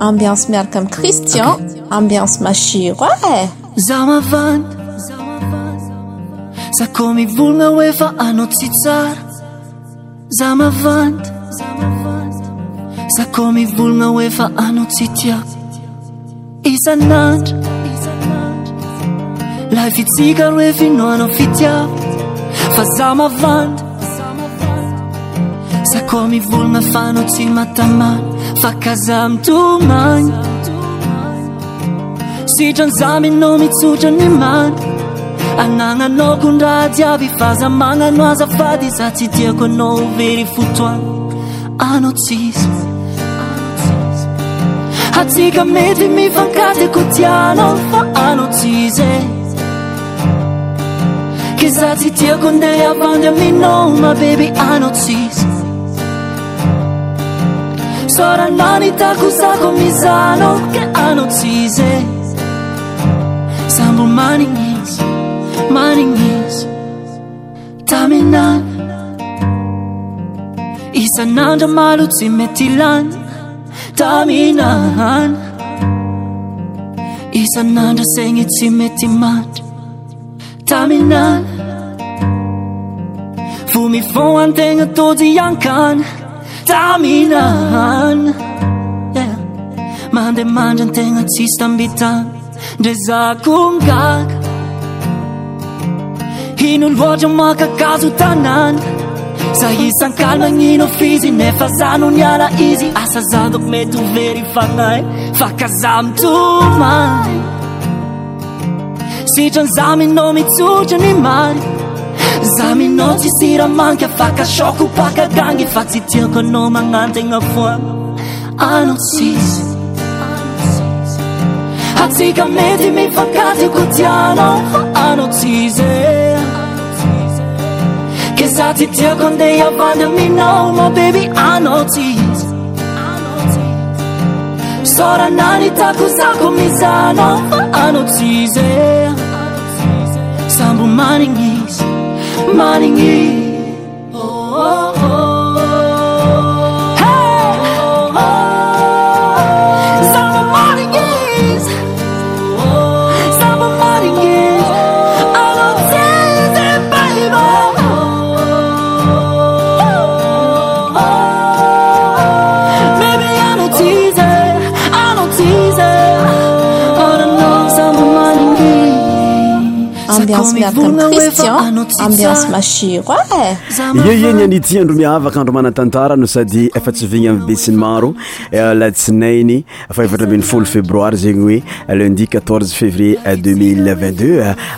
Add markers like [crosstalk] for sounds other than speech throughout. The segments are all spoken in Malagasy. ambianse miaraka amin' kristian ambianse maciro za mava eh? zak mivolana oefa anao tsy tsara za mavan zako mivolana oefa anao tsy ia isnandr afitsika efaino anao fiiaa aa acomivulmafaozimatama faaamtu ma si ganzaminomi zugianiman ananano cun radiavi fazaman ano azafadi zatzitia conno overi futoa aoisaziametimi fanatoiaoa ai he zazitiacondeavandiamimabebi ai soralanitacosaco mizano he anocize sambo maniis manis tamina isananda malo cimetilan taminan isananda sene cimetiman tamina fumifo antena toziyancan minaana mandehamandra n-tegna tsisy tambitany ndra zakongaka hino looatra makakazo tanàny zay isankaly magnino fizy nefa zano niala izy asa zadako mety overy fanay faka zamitso man sitrany za minao mitsotry ny mary za minao tsy sira manky afaka soko pakakangy fa tsy tiako anao magnantegna foana anao tsizy atsika mety mifakatiko tianaf ana size ke za tsy tiako ande avandy aminao ma beby ana tsy izy soranany takozako mizanao fa ana tzeab morning heat. etinambins eh, eh, eh, maioiee ny anit andro miavaka andro manatantarano sady efatsyina be siny maroatsinaynyfatambeny folo fébroir zegny oe lundi 4 fevrier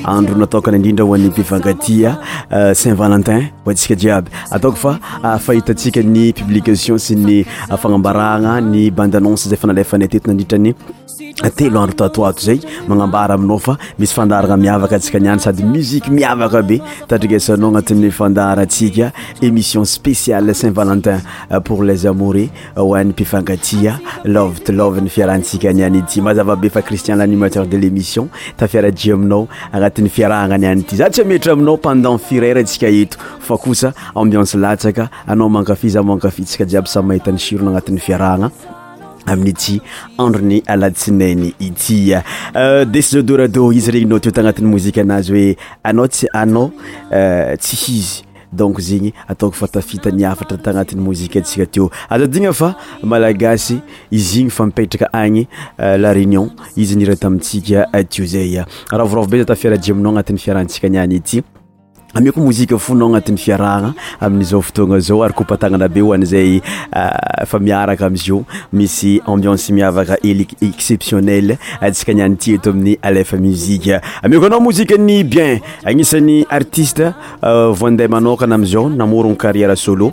20ndaoa'ypaasaint valentiniasaay say imiavakabetarikesanao anati'y fandaharantsika émission spéciale saint valentin euh, pour les amoré oanympifangatia euh, love tlove ny fiarahansikani anty mazavabe fa cristien lanimateur de lémission tafiarai aminaoagnaty fiarahanai ay zaytaia paaaiaya anatyrahana amin'ity andro ny aladsinainy ity euh, desise dorada izy regny nao teo tagnatin'ny mozika anazy hoe anao tsy anao euh, tsy izy donc zegny ataoko fatafitaniafatra tagnatin'ny mozika tsika teo azadigna fa malagasy izy igny fa mipetraka agny euh, la réunion izy nira tamitsika teo zay ravoravo be za tafiaraji aminao agnatin'ny fiarahantsika niany ity amieko mozika fo anao agnatin'ny fiarahagna amin'izao fotoagna zao ary kopatagnana be hoanyzay euh, fa miaraka amiizyio misy ambiance miavaka eliq exceptionnel tsika niany tieto amin'ny alefa muzika ameko anao mozika ny bien agnisan'ny artiste euh, voandeha manokana amiizao namorogno carrière solo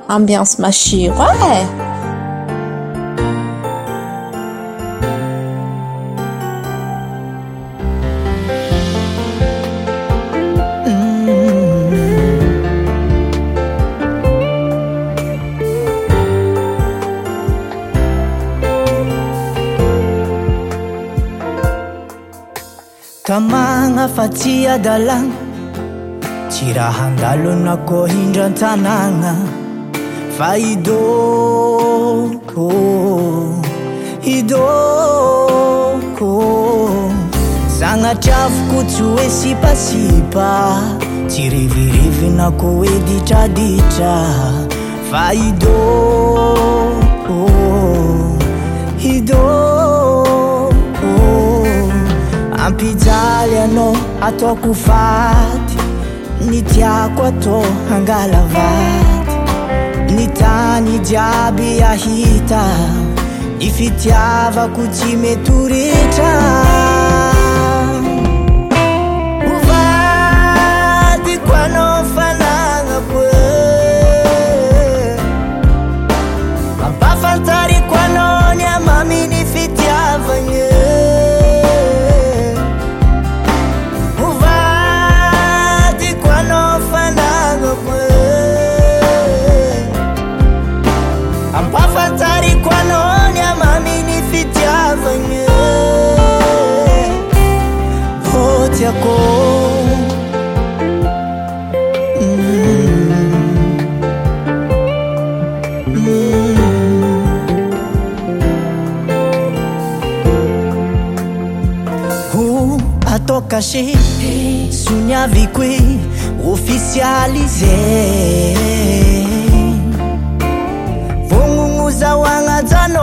ambianse maciro e tamàgna fa tsy adalagna tsy raha andalona ko hindrantanàgna faidôkô idôkô zanatravoko tsy hoe sipasipa tsi rivirivina ko hoe ditraditra fa idôkô hidôkô ampijaly anao ataoko faty ny tiako atao angalavay nytany jiaby ahita ifitiava ko timetoritra kasi sonyavikoe officializé vognogno zao agnajana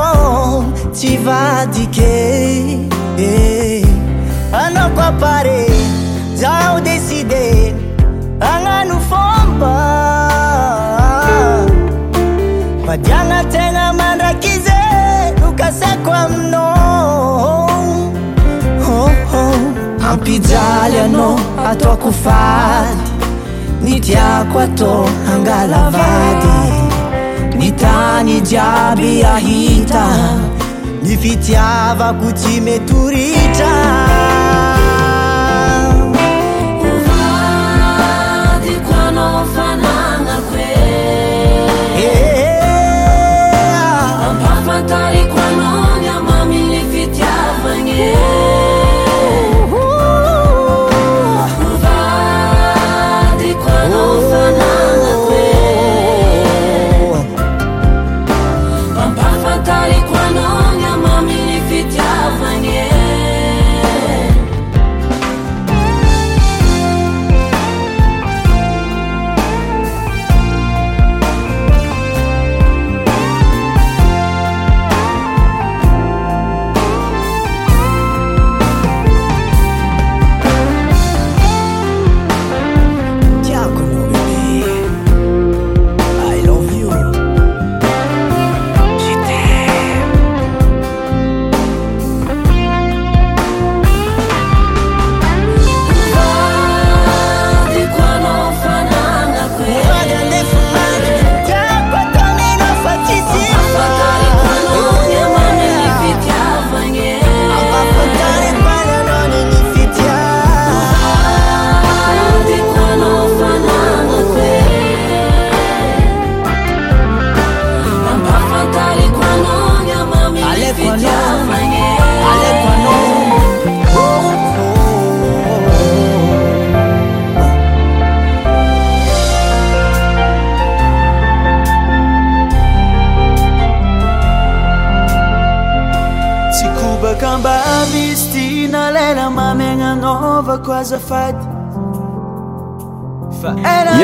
tsy vadike anao koapare zao desidé agnano fomba fadiagnategna mandrakyze nokasaiko amina apizjaly ano ataokofady ny tiako ato angalavadi ny tany jiaby ahita ny fitiava ko timetoritra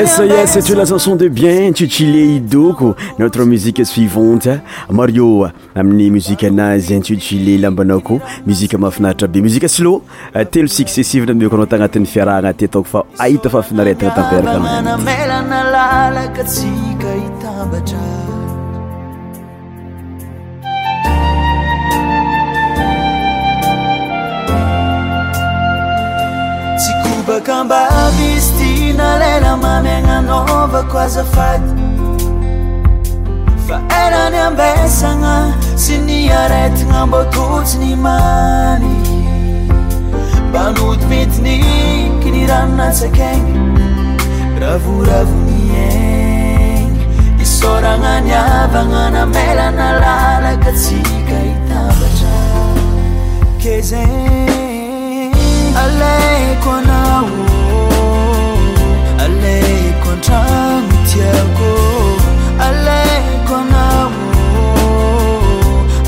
saye setou la canson de bien tsi o cilet idoko notre musique sfivantea marioa amin'ny muzika ana zeny tsy o tilet lambanako muzika mafinaritra be muzika sylô euh, telo skcessivena mioko anao toagnatin'ny fiarahgna tytaoko fa ahita fahafinaretagna tanperaka na lela mamyagnanova ko azafaty fa erany ambesana sy ny aretana mbôtotsyny mani mba nodovitiniky ny ranonatsakegny ravoravoni agny isoragna niavana namelana lalaka tsika hitabatra ke ze alako anao santiago aleko nawo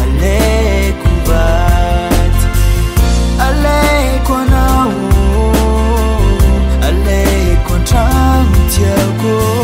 aleko bat aleko nawo aleko santiago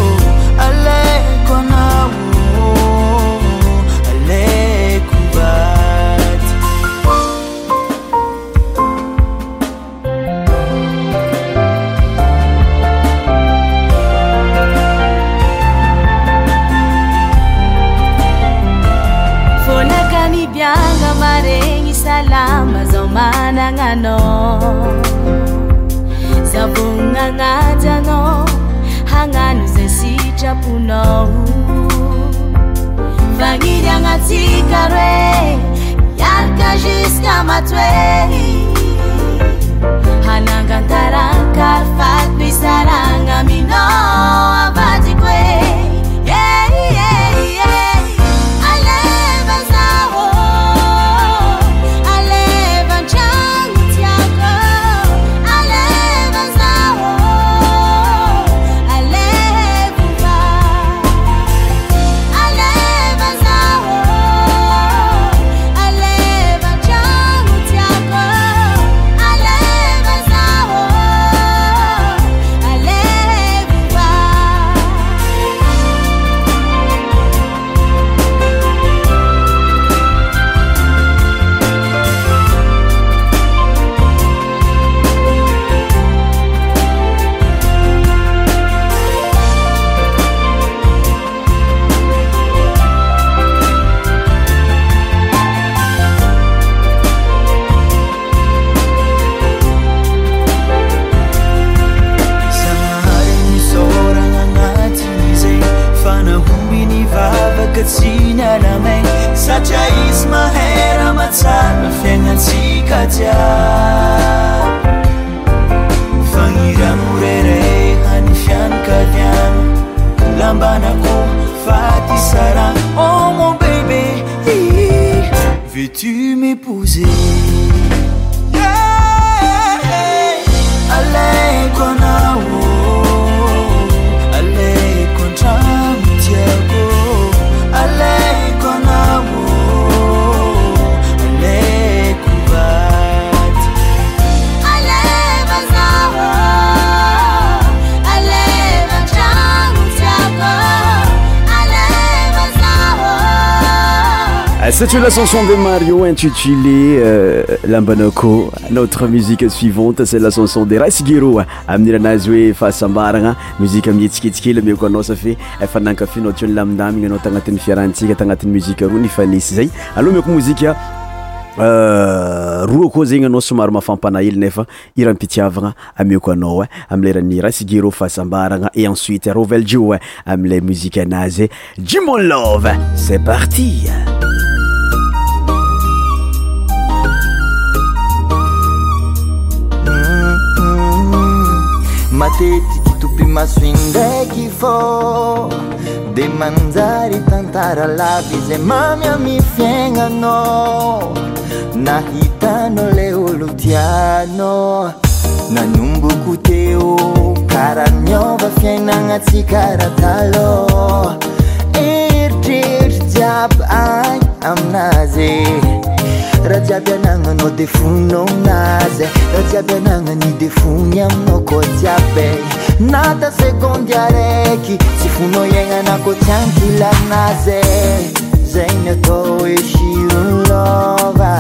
intitulé euh, Lambanoko. Notre musique suivante, c'est la chanson de Rasigiro. Amina Nazwe fasambara musique amin'ny etsikitsiky le meko anao sa fe efa eh, nankafinao teo ny lamindamigna anao tagnatin'ny fiarantsika tagnatin'ny musique roa nifanisy meko musique, euh, roa koa zegny anao somary mafampanaely nefa irampitiavagna ameko anao e amileran'ny rasigiro fahasambaragna et ensuite rovelgio e musique muzika anazy jimon love c'est parti mateti ki tupi masuindekhifo de manzari tantaralabize mamia mi fienano na hitano leolutiano na numbukuteu karaniova fiennanasi karatalo ertreš jab an amnaze rajiabianaano defunno naze rajiabiananani defuamnocojiabe nada sekondiareky sifunoyenana cotianpilanaze zenatôesirunlova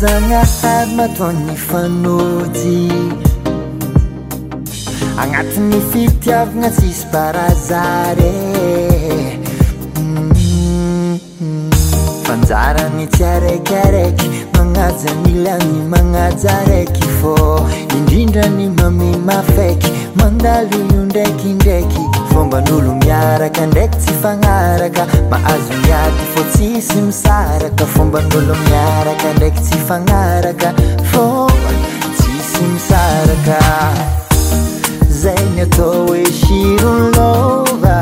zanaay matony fanojy agnati'ny fitiavagna tsisy parazare mm-hmm. fanjaragny tsy araikiaraiky manajamilany magnaja raiky fô indrindra ny mamima faky mandalio ndraikindraky fomban'olo miaraka ndraiky tsy fanaraka mahazo miaty fô tsisy misaraka fomban'olo miaraka ndraiky tsy fanaraka fô tsisy misaraka zay ny atao hoe sirolova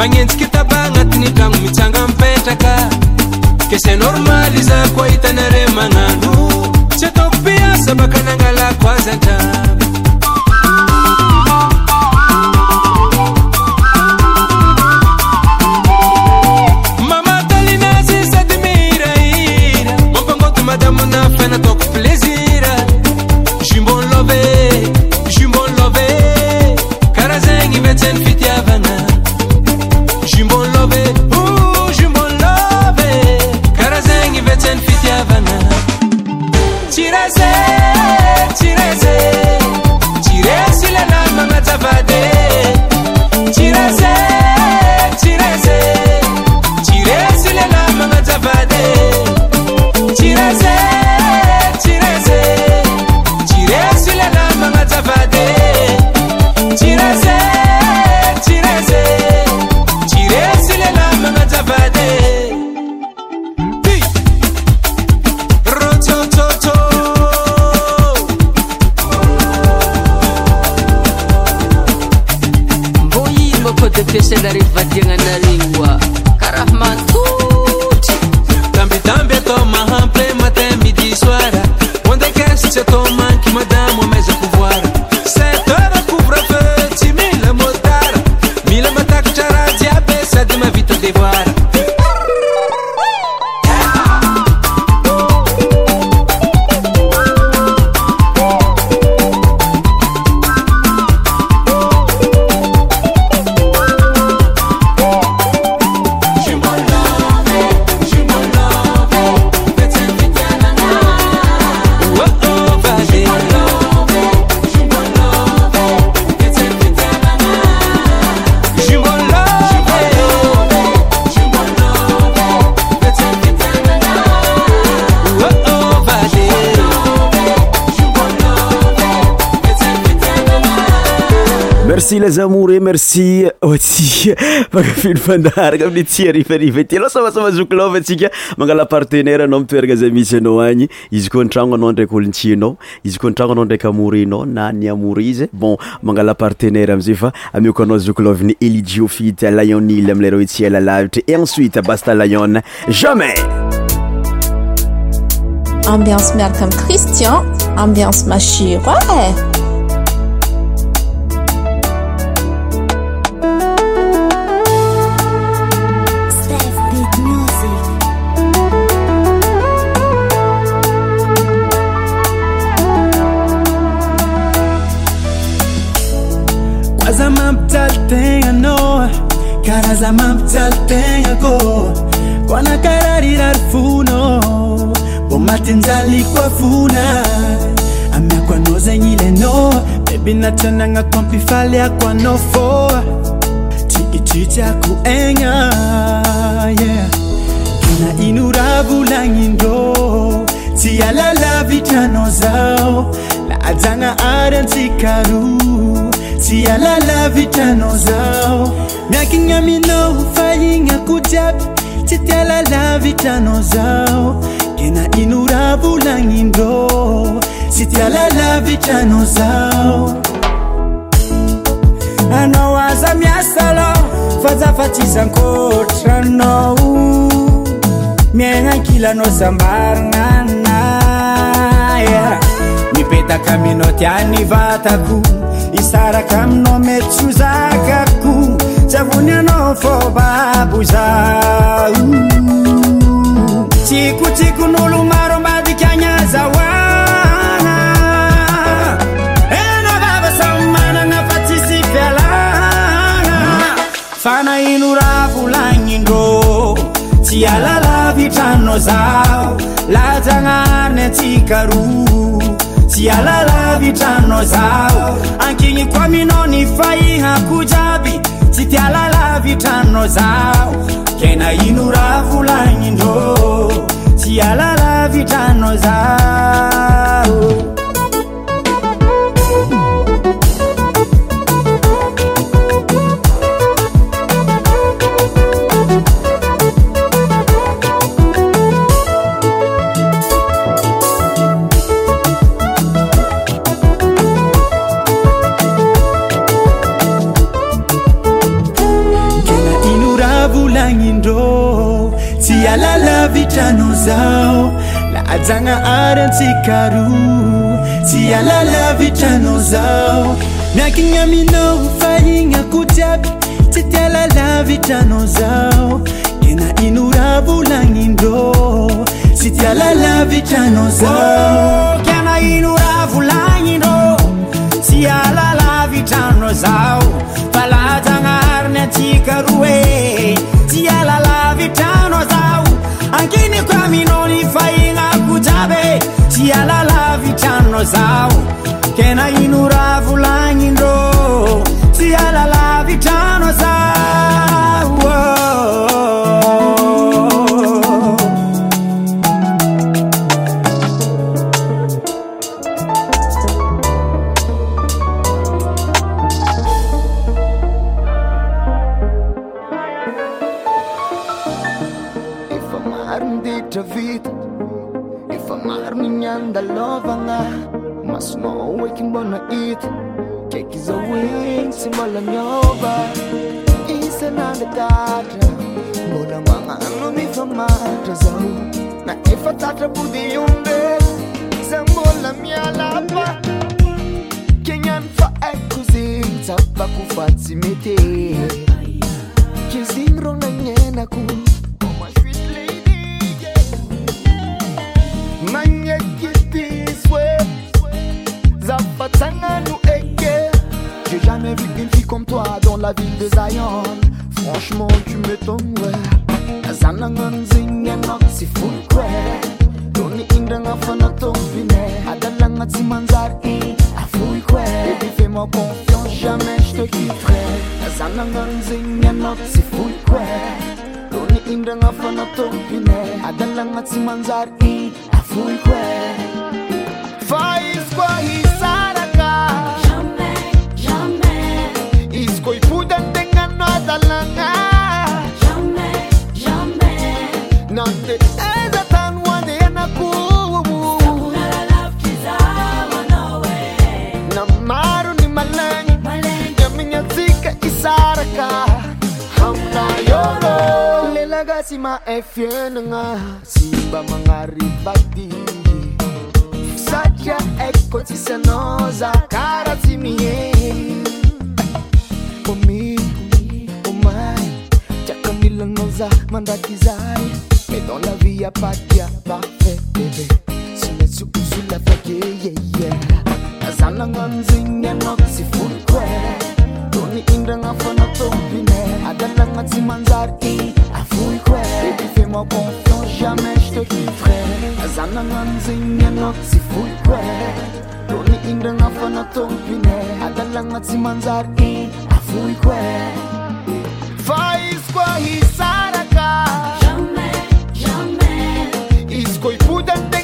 magnenjika taba agnatiny dragno mitsanga mpetraka ke se normaly iza koa hitanare magnano tsy ataoko piasa baka anangalako azy an-dra [laughs] akafilofandaraka amiy tsiarivarivatyla samasava zokilav tsika mangala partenaireanao mitoeragna zay misy anao agny izy koa nitragno anao ndraiky olontsianao izy koa nitragno anao ndraiky amornao na ny amorizy bon mangala partenaire amizay fa amioko anao zoklovny elijiophite lyonile amlero etsyalalavitry et ensuite baste lyon jamai ambiance miaraka amicristian ambience masir maanakarariraryfun bômatinzalikafuna amyakoanozenilenoa bebinatranana kampifalyakoanofoa tikitityako enae na inuravulanindo ialala vitranozao lazana arantsikalo tialala vitranozao miakigna aminao faigna koo jiaby tsy tia lalavitranao zao de na ino ra volagnindrô tsy tia lala vitranao zao anao aza miasalah fa zafatsy zankôtranao miaigna nkilanao zambarananaya mipetaka aminao tianyvatako isaraka aminao mety tsyozakako zavonyanao fô babo za tsikotsikon'olo maro madikanya zahoana ena bavasamy manana fatsisy bilagna fanahino ra volagnindrô tsy alala vitrannao zaho lazagnany tsikaro tsy alala vitraninao zho ankiny koa mina ny faihako jaby tsy tialala vitraninao zaho ke na ino raha folagnindrô tsy alala vitrannao zao miakignamino fahigna ko jiaby tsy tialala vitrana zao kena ino ra volagnindr tsy tialala vitranazaay aal vitranazao oh, alajanariny atsikaroe tsy alalavitranzaankeko aahinako a ialalavytranno zao ke na inoravo ivre zanananzanyanotsy foikoe lôny indragnafanatônopine adalagnatsy manzarky afoikoe fa izkoa hisarakaamama izkoikodane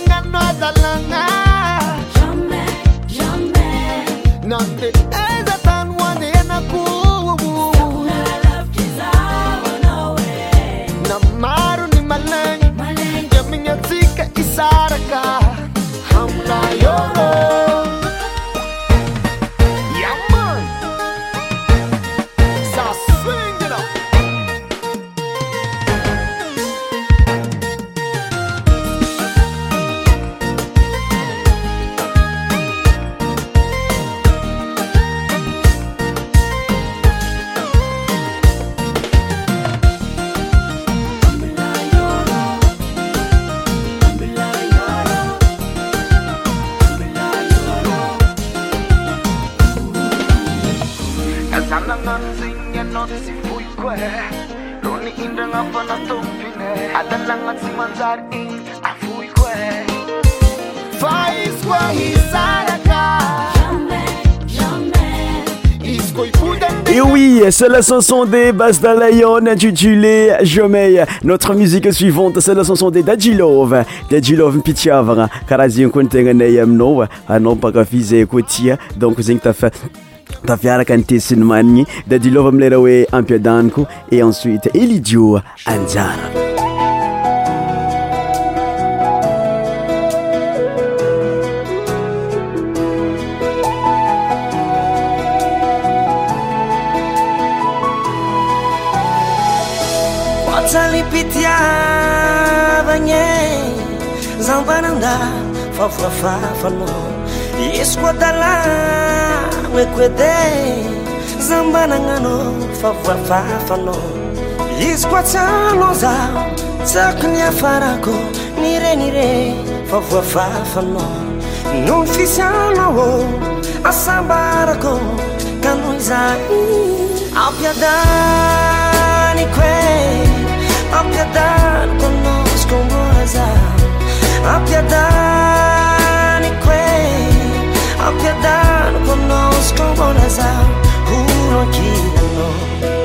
seule chanson de basse dalayone intitulé jemeil notre musique suivante seul chanson de dajilove dijilove mipitsiavagna karaha zegny koa nitegna anay aminao anao mipakafizay koa tia donc zegny tafa tafiaraka an'te sinymanigny dajilova am lera hoe ampiadaniko et ensuite elidio anjara afavoafafaniskoadalaekoede zambananana favoafafana iskoatsanaza tsakynyafarako nire nire favoafafana nofisianaô asabarako kanoiza aopiadanykoe aopiadanytanaskonaza Appiadani quei, appiadano conosco buona sa, uno chi non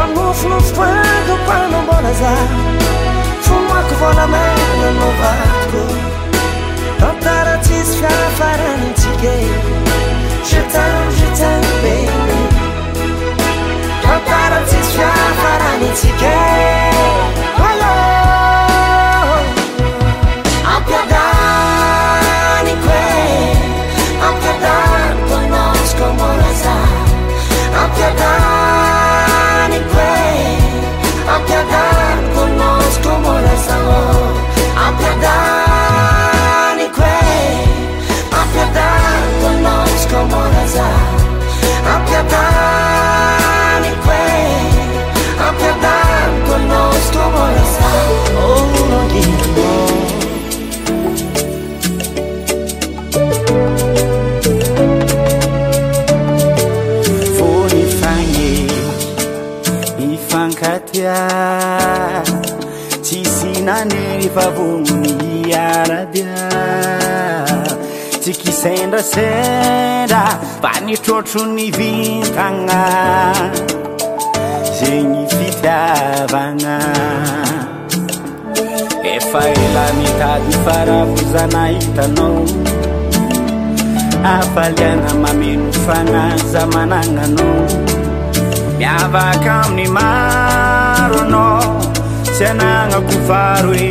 anoвnoad parnobonazr fumakvolametnnovato ratsa frantg t t rntg apagar connosco muore sabor Apagar ni quei Apagar connosco muore sabor Apagar ni quei Apagar connosco muore sabor fa voniaradia tsikisendrasendra va nitrotrony vintana zegny fitiavagna efa ela mitady faravozanahitanao afaliana mamenofana za manananao miavaka aminy maronao sy anagnako varo e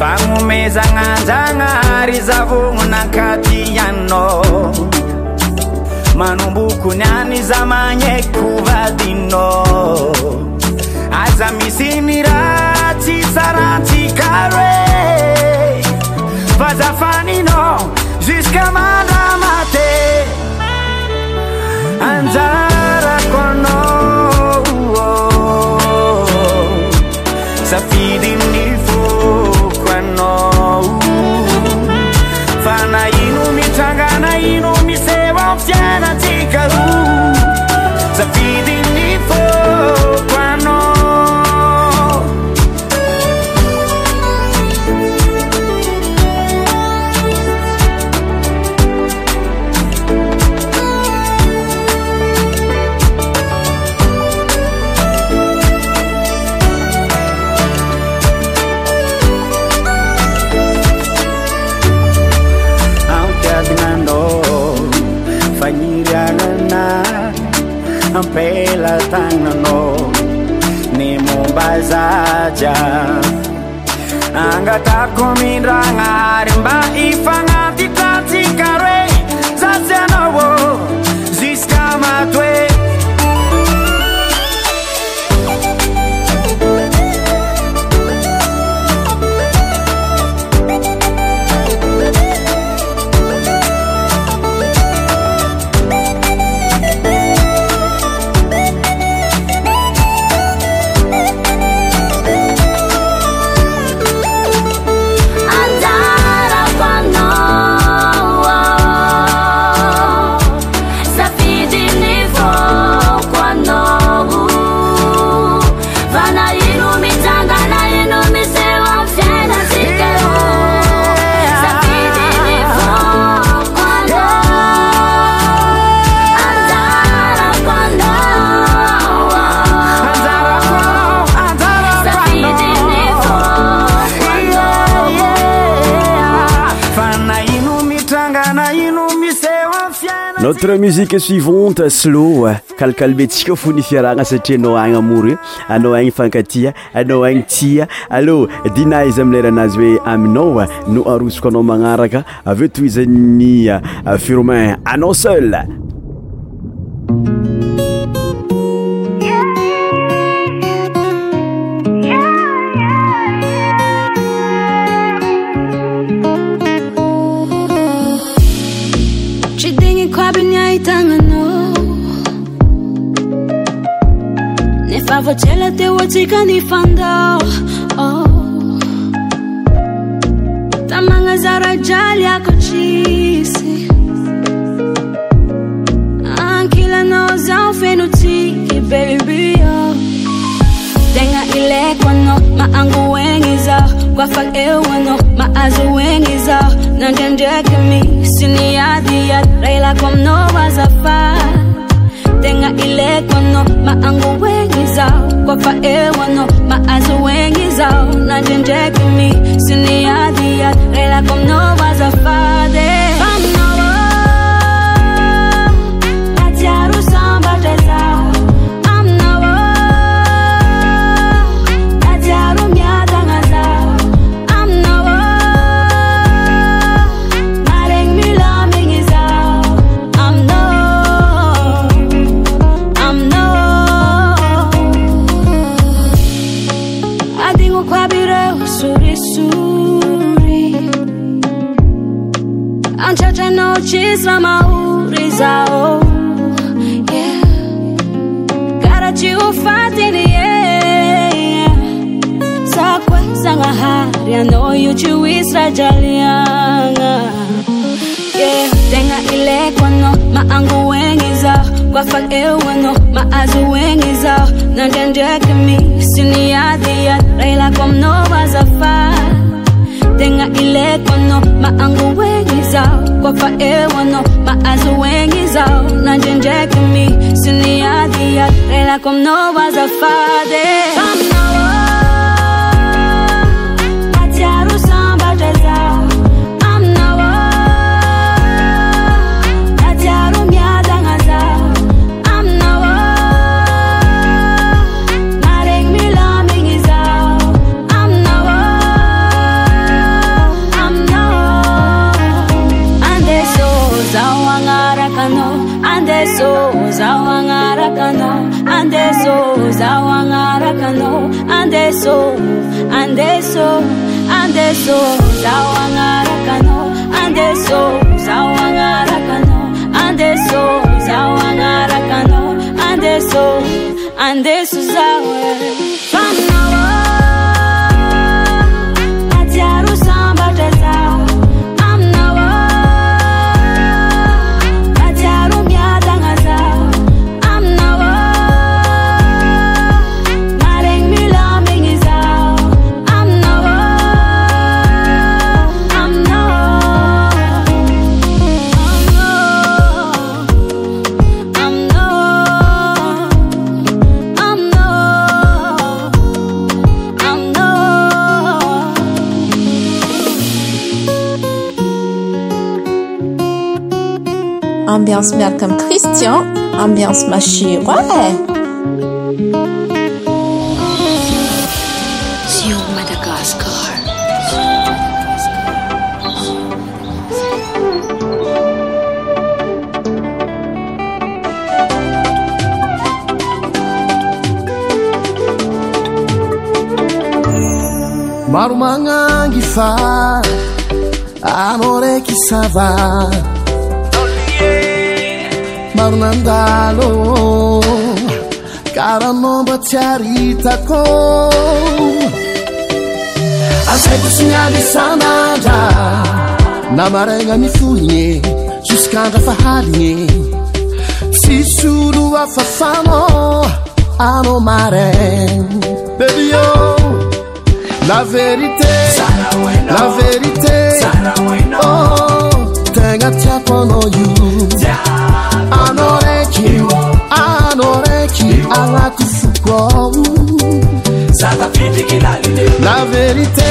famomezananjana ary zavononankatyyanno manombokony any za manyekovadinno aza misy nyratsy sarantsikare fazafanino zusqa mazamate anjarakoanaai nمسوتنتكفد tanneno ni mumbai zaja angga tako mindrangarimba ifa autre musique suivante slow kalikal be tsika fo nifiaragna satria anao agny amoroi anao agny fankatia anao agny tia allô dina izy amiy leranazy hoe aminao no arosoko anao magnaraka avyeo toy izany furmiin anao seul Favocella te wotika ny fandao oh. da magnazaradraly akotrysy ankilanao zao fenotiky baby oh. tegna ileko anao maango egny zao koafaky eo anao maazo egny zao nandraindraiky misy niadiady raha ilako aminao azafady tenga ile kwano maangu wengi zao kwa faewano maazu wengi zao najenjekimi siniadhiya relakomnowaza fadhe Islamauri zao yeah. karati ufatili yeah. sakwe sangahari anoyu chiwisra jalianga yeah. tenga ile kwano maangu wengi zao kwafak ewano maazu wengi zao nandenjekemi siniyadhiya raila komnowazafa tenga ile kwano maangu wengi kwa faewano maazo wengi zao na njenjekumi siniadhia elakomnowaza fade andeso andeso andeso zawangarakano andeso zawangarakano andeso zawangarakano andeso andeso zawe ambiance Malcolm Christian, ambiance Machi ouais Madagascar. Maro magnangy qui s'en va aranobataritako askosmadisanada namaren a mi fulne suskanda fahade sisulu a fafano ano marenlrila verite oh, tenateponoyu aoreianoreci alatufukom la verite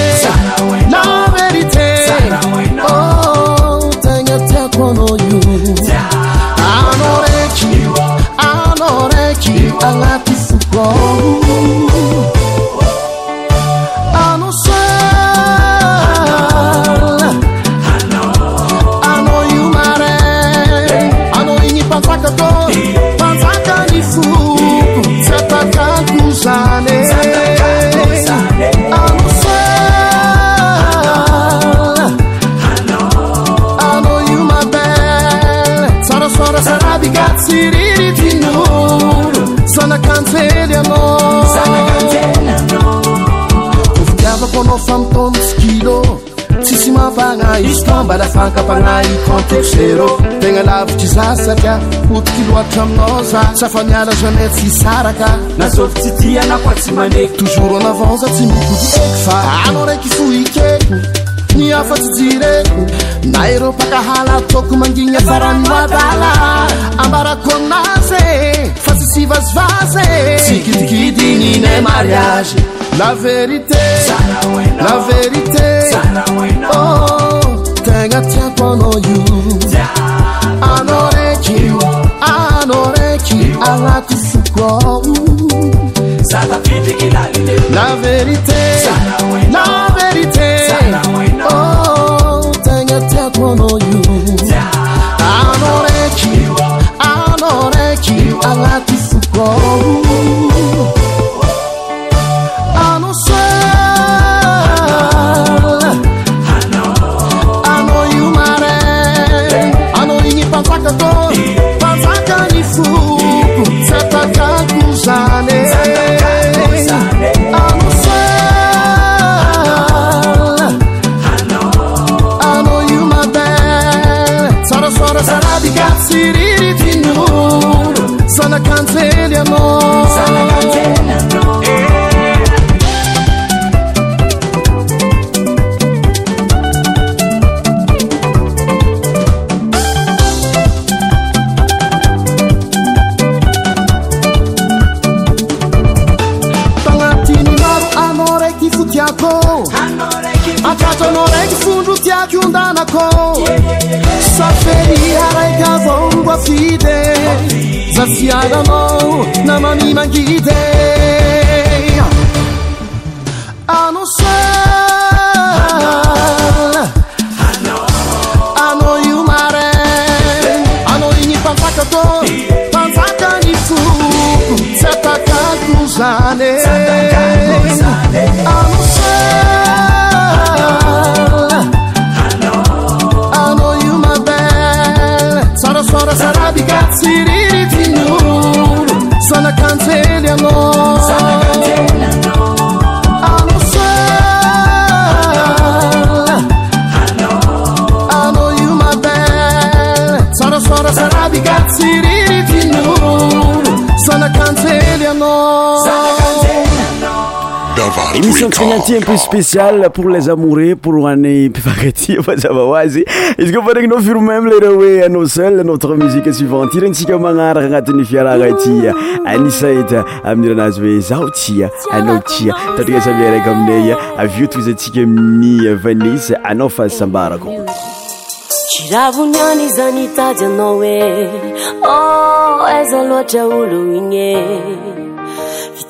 avitra za otkotra aminaoa safaialazaaty kaayeoavanza tsy mioekofa ana raky foikeko ny afatsy jireko airo kahalatoko mangina fraaabaoakidikidn you, na-egatiakwa n'oyu anoreki anoreki alakusukwou la verité la verité oh you, tegatiakwa n'oyu anoreki anoreki alakusukwou setaausaneanus aoyu ma bel sarasoa sara digasiriritinur sana cancediamo fりcz과st zsiaだのなま이まكて ntratyplus spéial pour les amore por any miakatia fazavaoazy izykoanao firomême lereo oe anao seul notre musiqe suivante irentsika manaraka anati'nyfiarana tya anisita ami'iraazy hoe zao tia anao tia taiasamraky aminaya avieo tozatsika aminy anes anao fazsabarako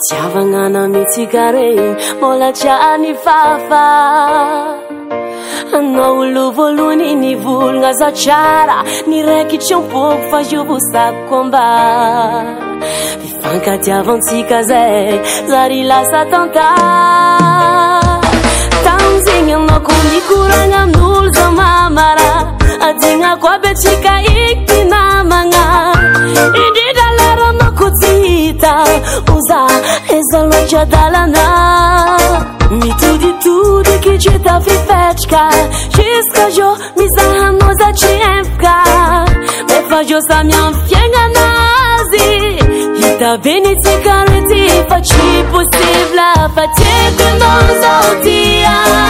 jiavana nametsiga reny mola tiany fafa anao olo voalohany nyvolagna za tsiara niraiky tyobôvo fa zovosako komba ifankadiavantsika zay zarylasa tanta tano zegny anaoko nikoragna amin'olo zao mamara ajegnako abytsika ikyty namana aza ezaločiadalana mi tudi tudi ke četa pripečka českajo mizamo začepka e fajo samiam fiega nazi hita venicikareti fači posibla fa tequenoso tiaae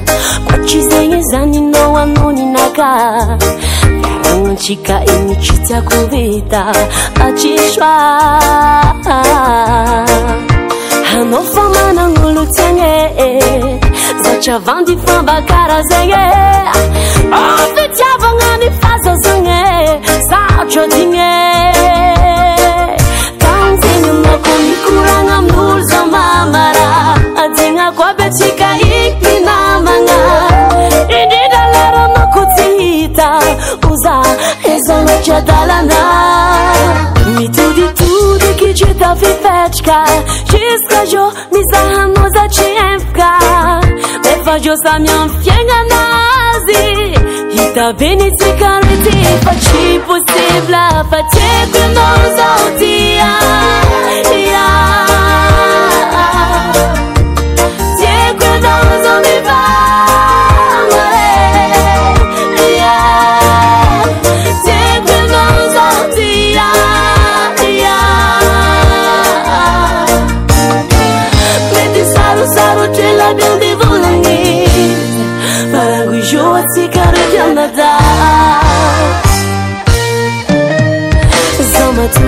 cainicitiaovita aisoa ana famananolotenee zacavandifam bacarazene afetiabaa ni fasazee sajodine panzeny moco micuraa moso mamara atinacoabetica iinamaa aami tudi tude kuecetafipečca cescajo mi samo zacepca e fajo samian fiena nazi hita venecicarete paci postebla pacequenoso tiaa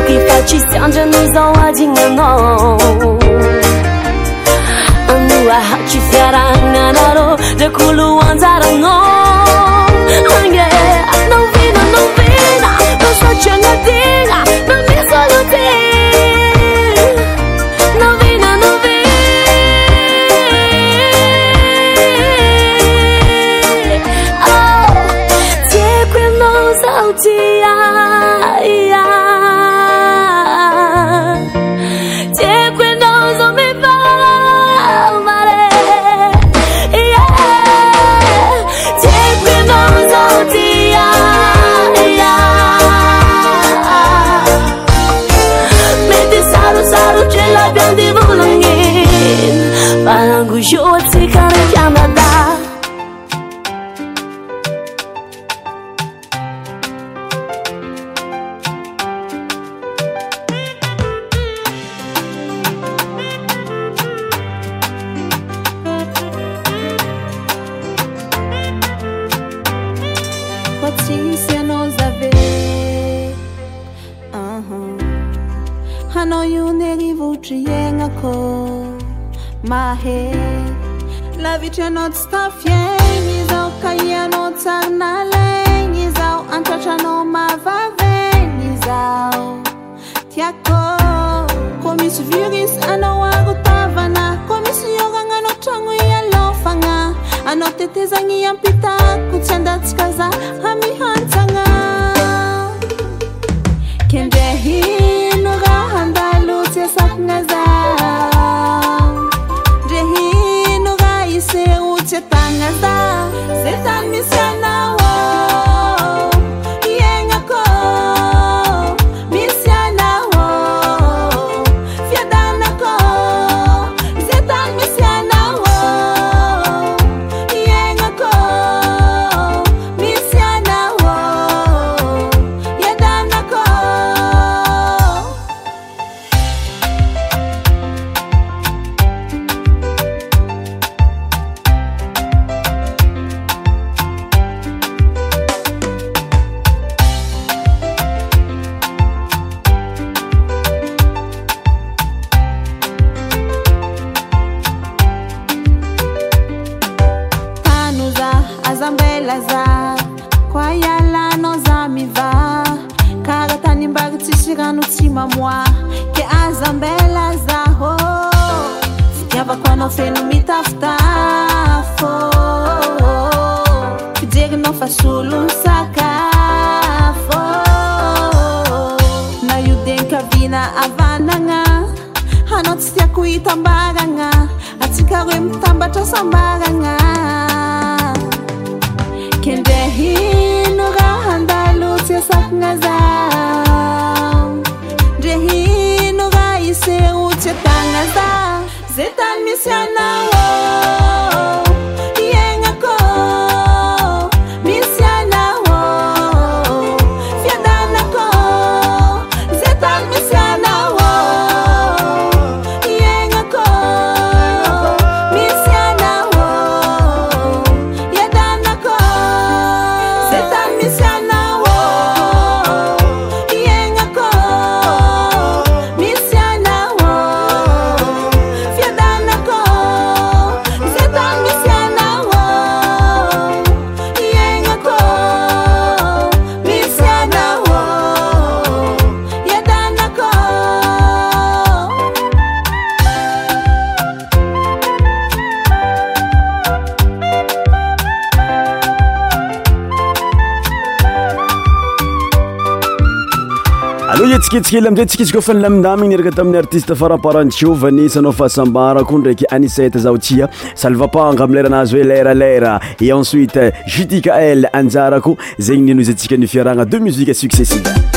给在去想着走紧 n 路还那的路在的哦也能能都说像听啊 lavitry anao tsy tafiagny izao ka ianao tsarina lagny zao antratranao mavavegny zao tiako ko misy virus anao arotavana ko misy ioragnaanao tragno i alôfagna anao tetezagny ampitako tsy andatsaka za hamihantsagna kendrahy alo ie tsiketsikely aminzay tsiketsikoa fa nylamindamina niraka tamin'ny artiste faraparanto vanesanao fahasambarako ndraiky anista zaotsia salvapanga am leranazy hoe leralera et ensuite judika el anjarako zegny ninoizy antsika nifiaragna deux musique successive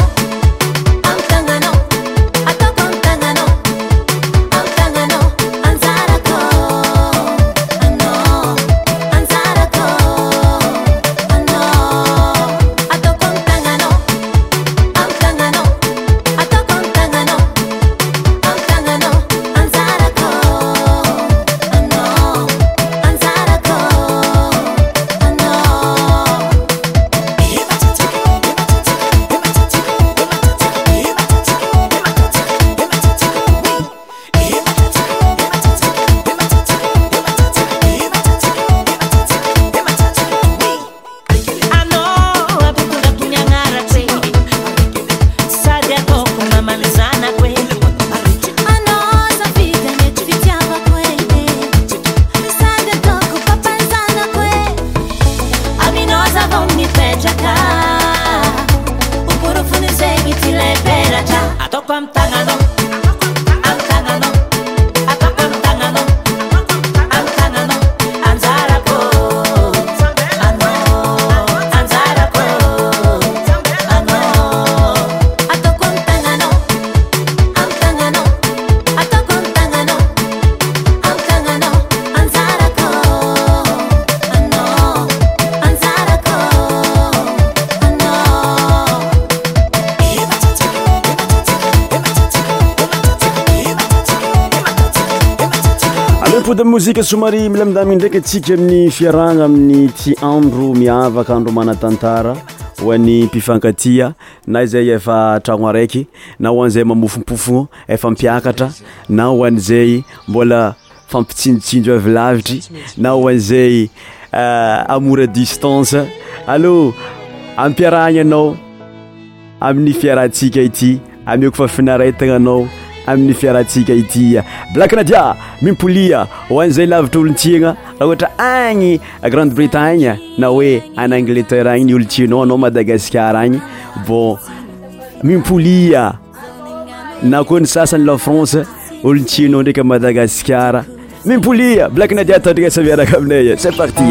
now. somari mila mindamina ndraiky atsika amin'ny fiarahna amin'ny ti andro miavaka andro manatantara hoan'ny mpifankatia na zay efa tragno araiky na hoanzay mamofompofona efampiakatra na hoanzay mbolafampitsinjotsinjo avavitry na hoanzayamora eh, distance allô ampiarahnaanao amin'ny fiarantika ityakofnaamin'y ahnika ity blake nadia mipoulia hoanyizay lavitra olontiagna raha ohatra agny grande bretagne na hoe en anglesterre agny ny olontianao anao madagascar agny bon mipolia na koa ny sasany la france olontianao ndraiky madagascar mimpoulia blak nadi atandria saviaraka aminay c'est parti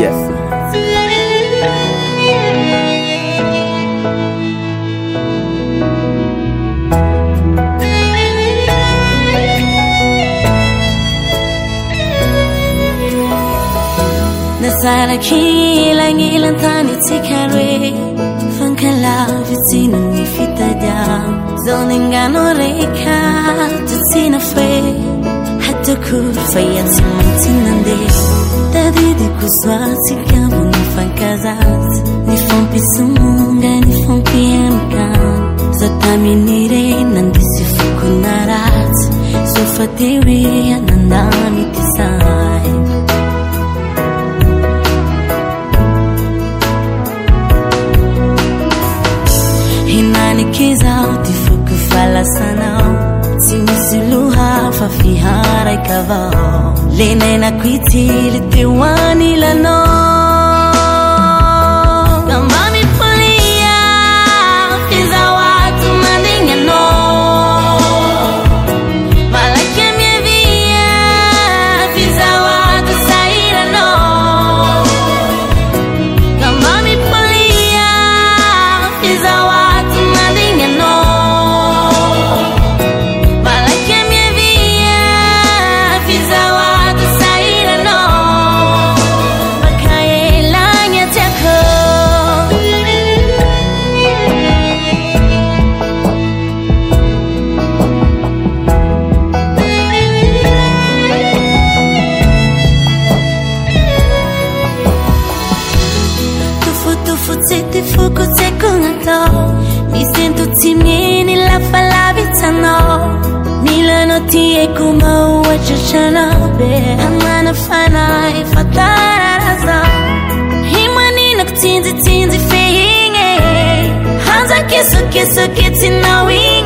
aakilalatakare fankalavicinanfitaja zonenganolekatsinafe hatu fayasi maninand taddkusasicavunifakazas nifonpisunga nifonpiemka sataminire nandisifukunaras safatia سن سنزلها ففيه ركض لنانكuتي لديوان لن canae amana fanay fatararaza himaninoktinzytinzy feie hanzakesoksokitynai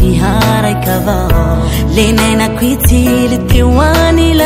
فيهاركض لنانكتي لدوان ل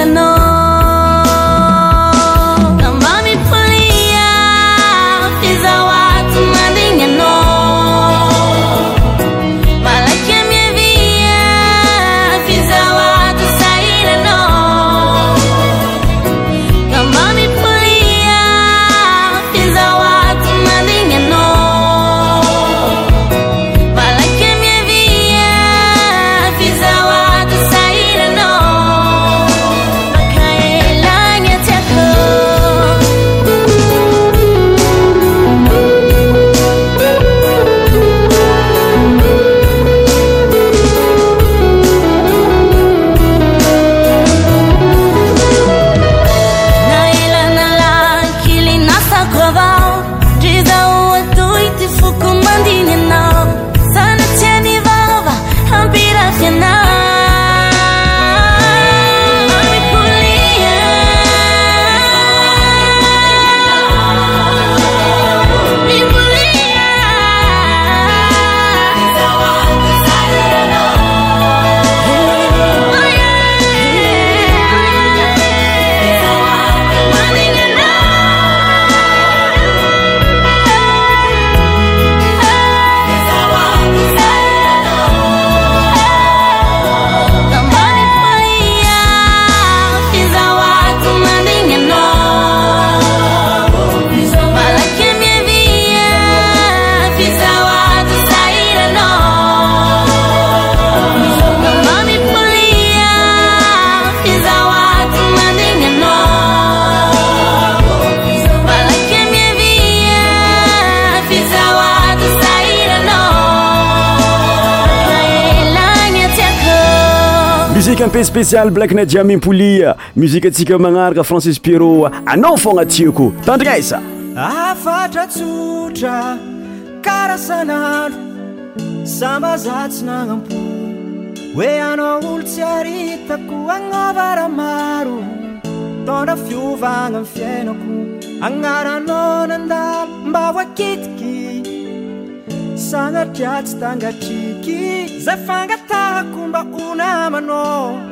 spesialy blaki na jiamimpolia mizika atsika manaraka fransisy pieroa anao fognatsiako tandriaisa e, afatra tsotra karasan'andro sambaza tsy nanampoo hoe anao olo tsy aritako anavara maro tondra fiovana aminny fiainako anaranao nandalo mba hoaketiky sangatriatsy tangatriky za fangatako mba honamanao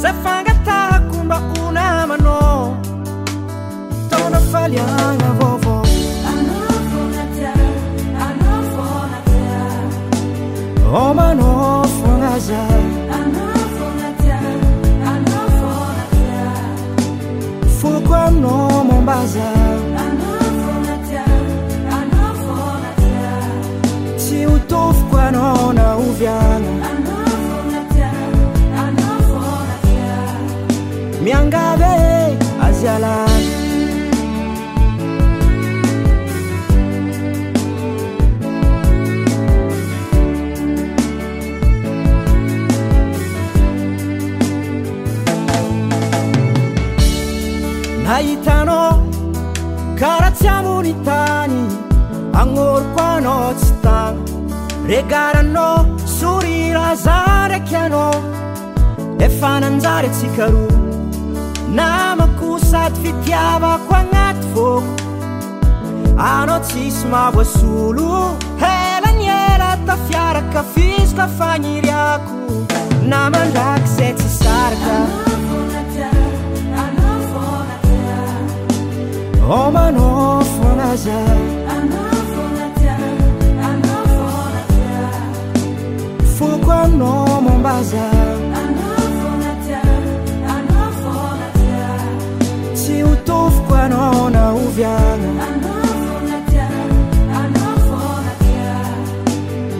s'affangatta con una mano Tona fagliana vovo Oh mano nahitanao karatiamo onitany anoroko anao tsy taa regalano sorirazaraky anao e fananjaretsikaro namako zaty vitiavako anaty foko ano tsisy mahoasolo elanielatafiarakafiskoa faniriako namangaka zetsy sarka omano fônaza foko ano mombaza anaona uvyaga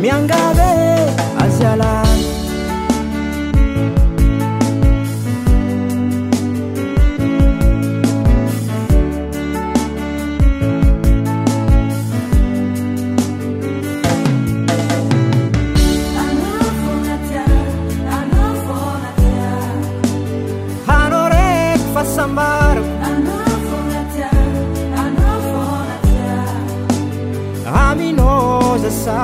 miangabe azyala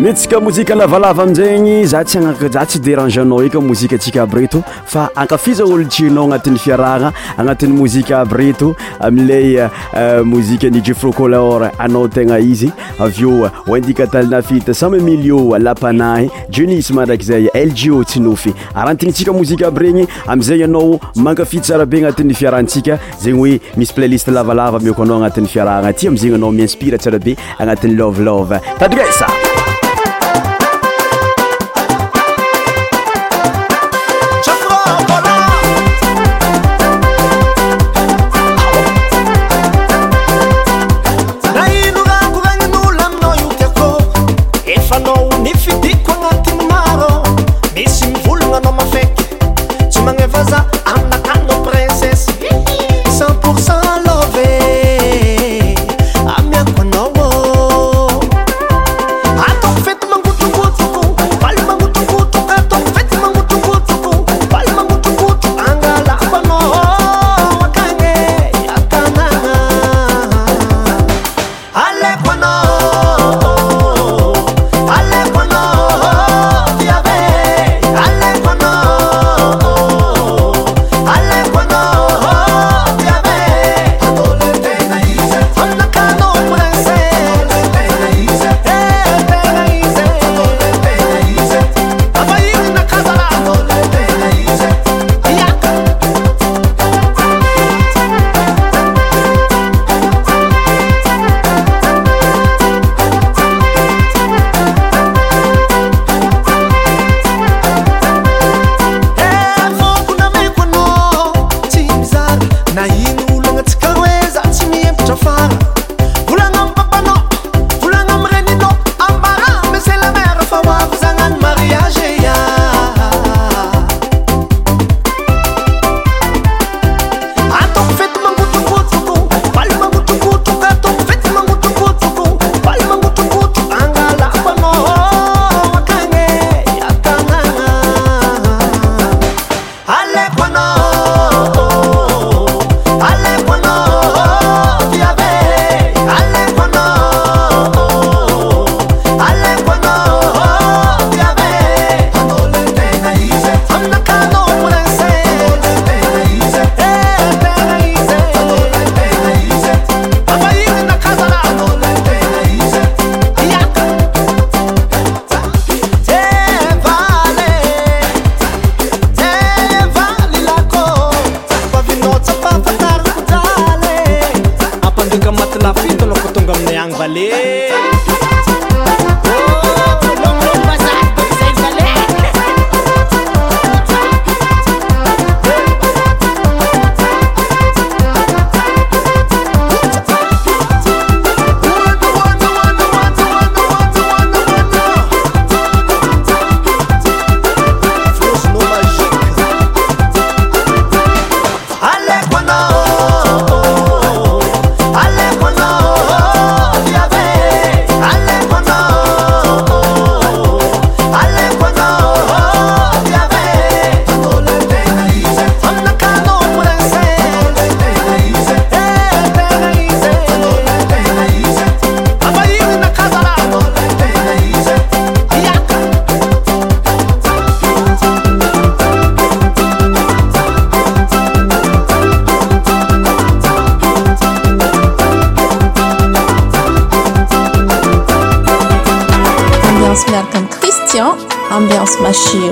nintsika mozika lavalava amzeny tsyrne moisikaetokatynntyjnatena izyatsammjis mandrakzay g ynay Mashiach.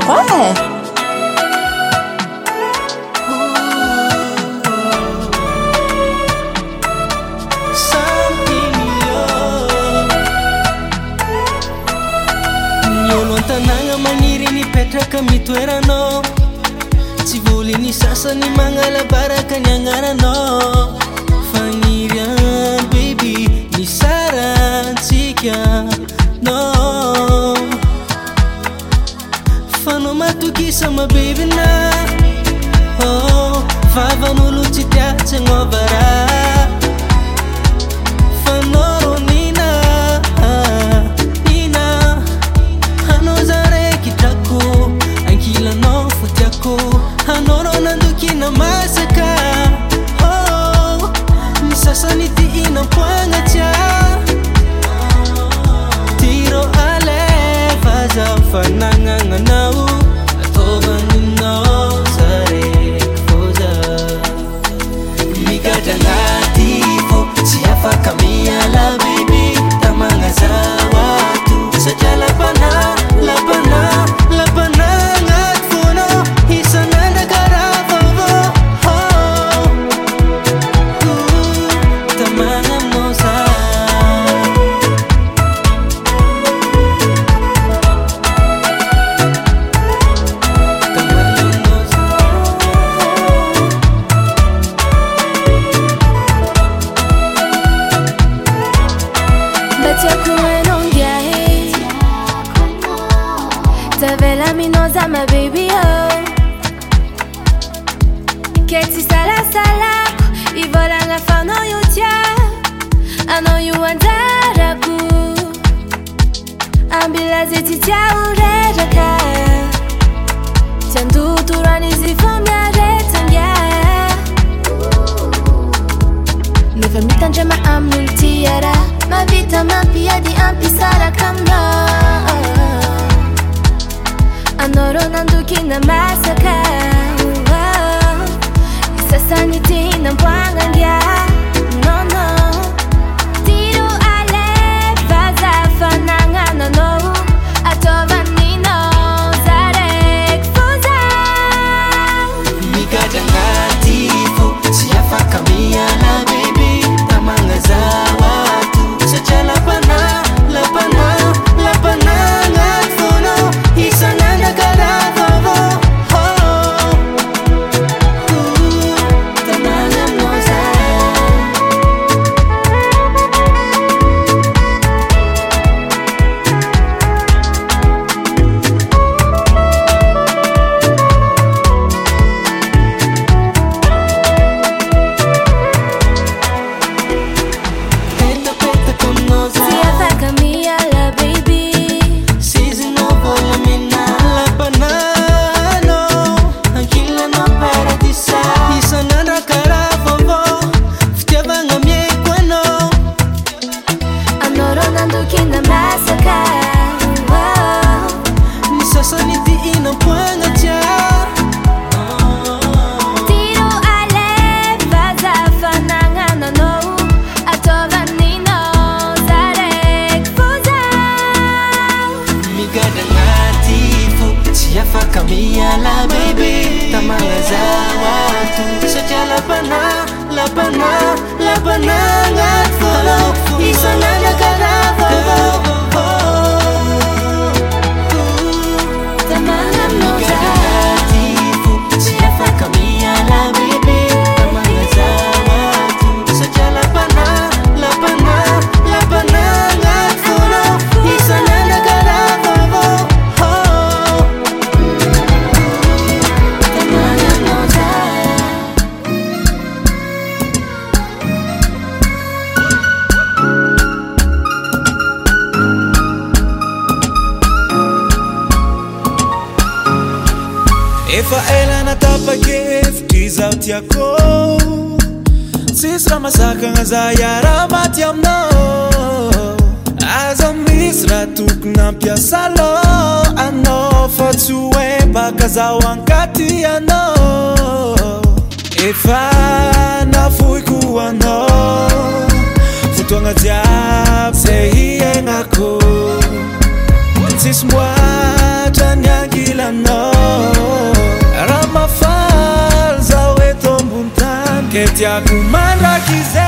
zay ara maty aminao aza misy raha tokona ampiasa lo anao fa tsy oe bakazaho ankaty anao efa nafohiko anao fotoagna jiaby zay iagnako ontsisy moatra ni angilainao rahaa tiakumandakize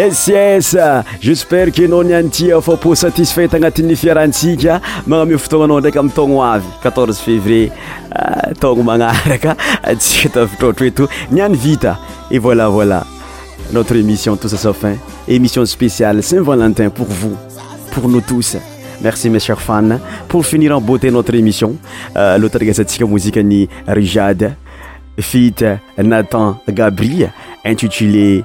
es es jespere ke nao ni anytia fapô satisfait anatin'ny fiarahantsika manameo fotonanao ndraiky aminy togno avy 14 février togno manaraka tsitavitrotro eto niany vita e voilà voilà notre émission tousa sa fin émission spéciale saint valentin pour vous pour nous tous merci mosher fan pour finir en beaute notre émission euh, loataraazatsika mozika ny rujade fite nathan gabri intitulé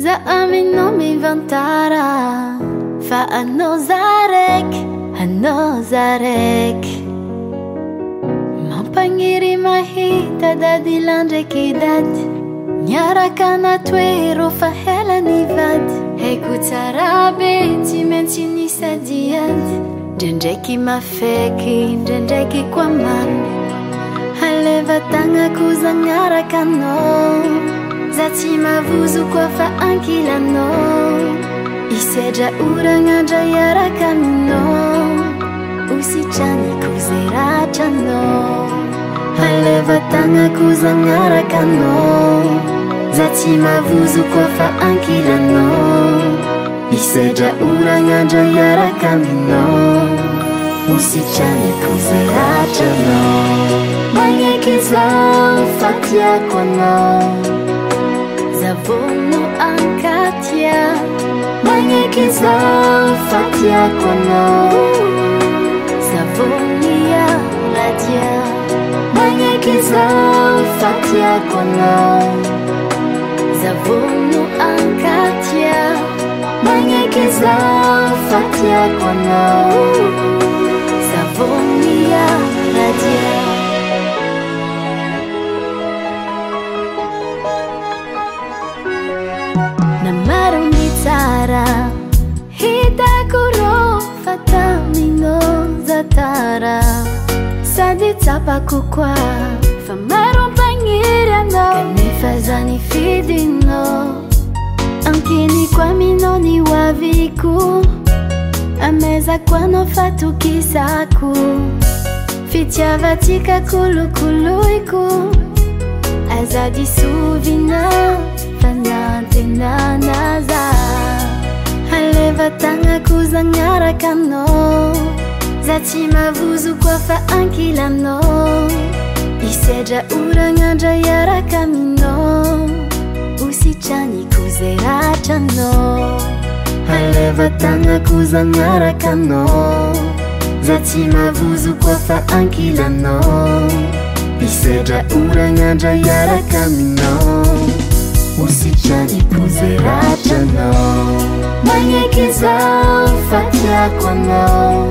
za aminao mivantara fa anao za raiky anao za raiky mampagniry mahita dady lay ndraiky dady ni araka anatoe rô fa helany vady haiko tsara be tsy maintsy nisadi azy ndraindraiky mafeky ndraindraiky koamany alevatagnakozanyaraka nao zati mavozo koafa ankilano isedra oranandra iaraka mino ositrami kozeratrano alevatanna kozan'arakano zati mavozo koafa ankilano isedjra oran'andra iaraka mino ositrami kozeratrano manekezaofatiakoono o aatimanyeke fatia kana zavonia aia manyekeza fatia kanao zavono ankatia manyekeza fatia kanao sapakuqua famarompangirano ne fazanifidino ankiniqua minoni waviku amesaqoano fatukisaku fitiavatika kulukuluiku azadisuvina fanantenanaza alevatanaku zangarakano alevatanna kozan'arakano zati mavuzo koafa angilano isedjra uranandjra yaraka mino ositrani kuzeratrano naekeafatiaao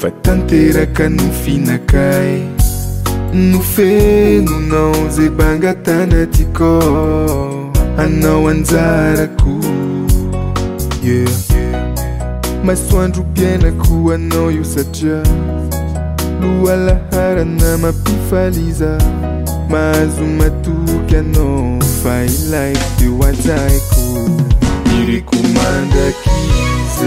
fatanteraka no finakai no fenonao zebangatanatiko anao anzarako ye masoandro bienako anao yo satria loalaharana mapifaliza mazo matuky ana failife de wazaiko irekomanda kiz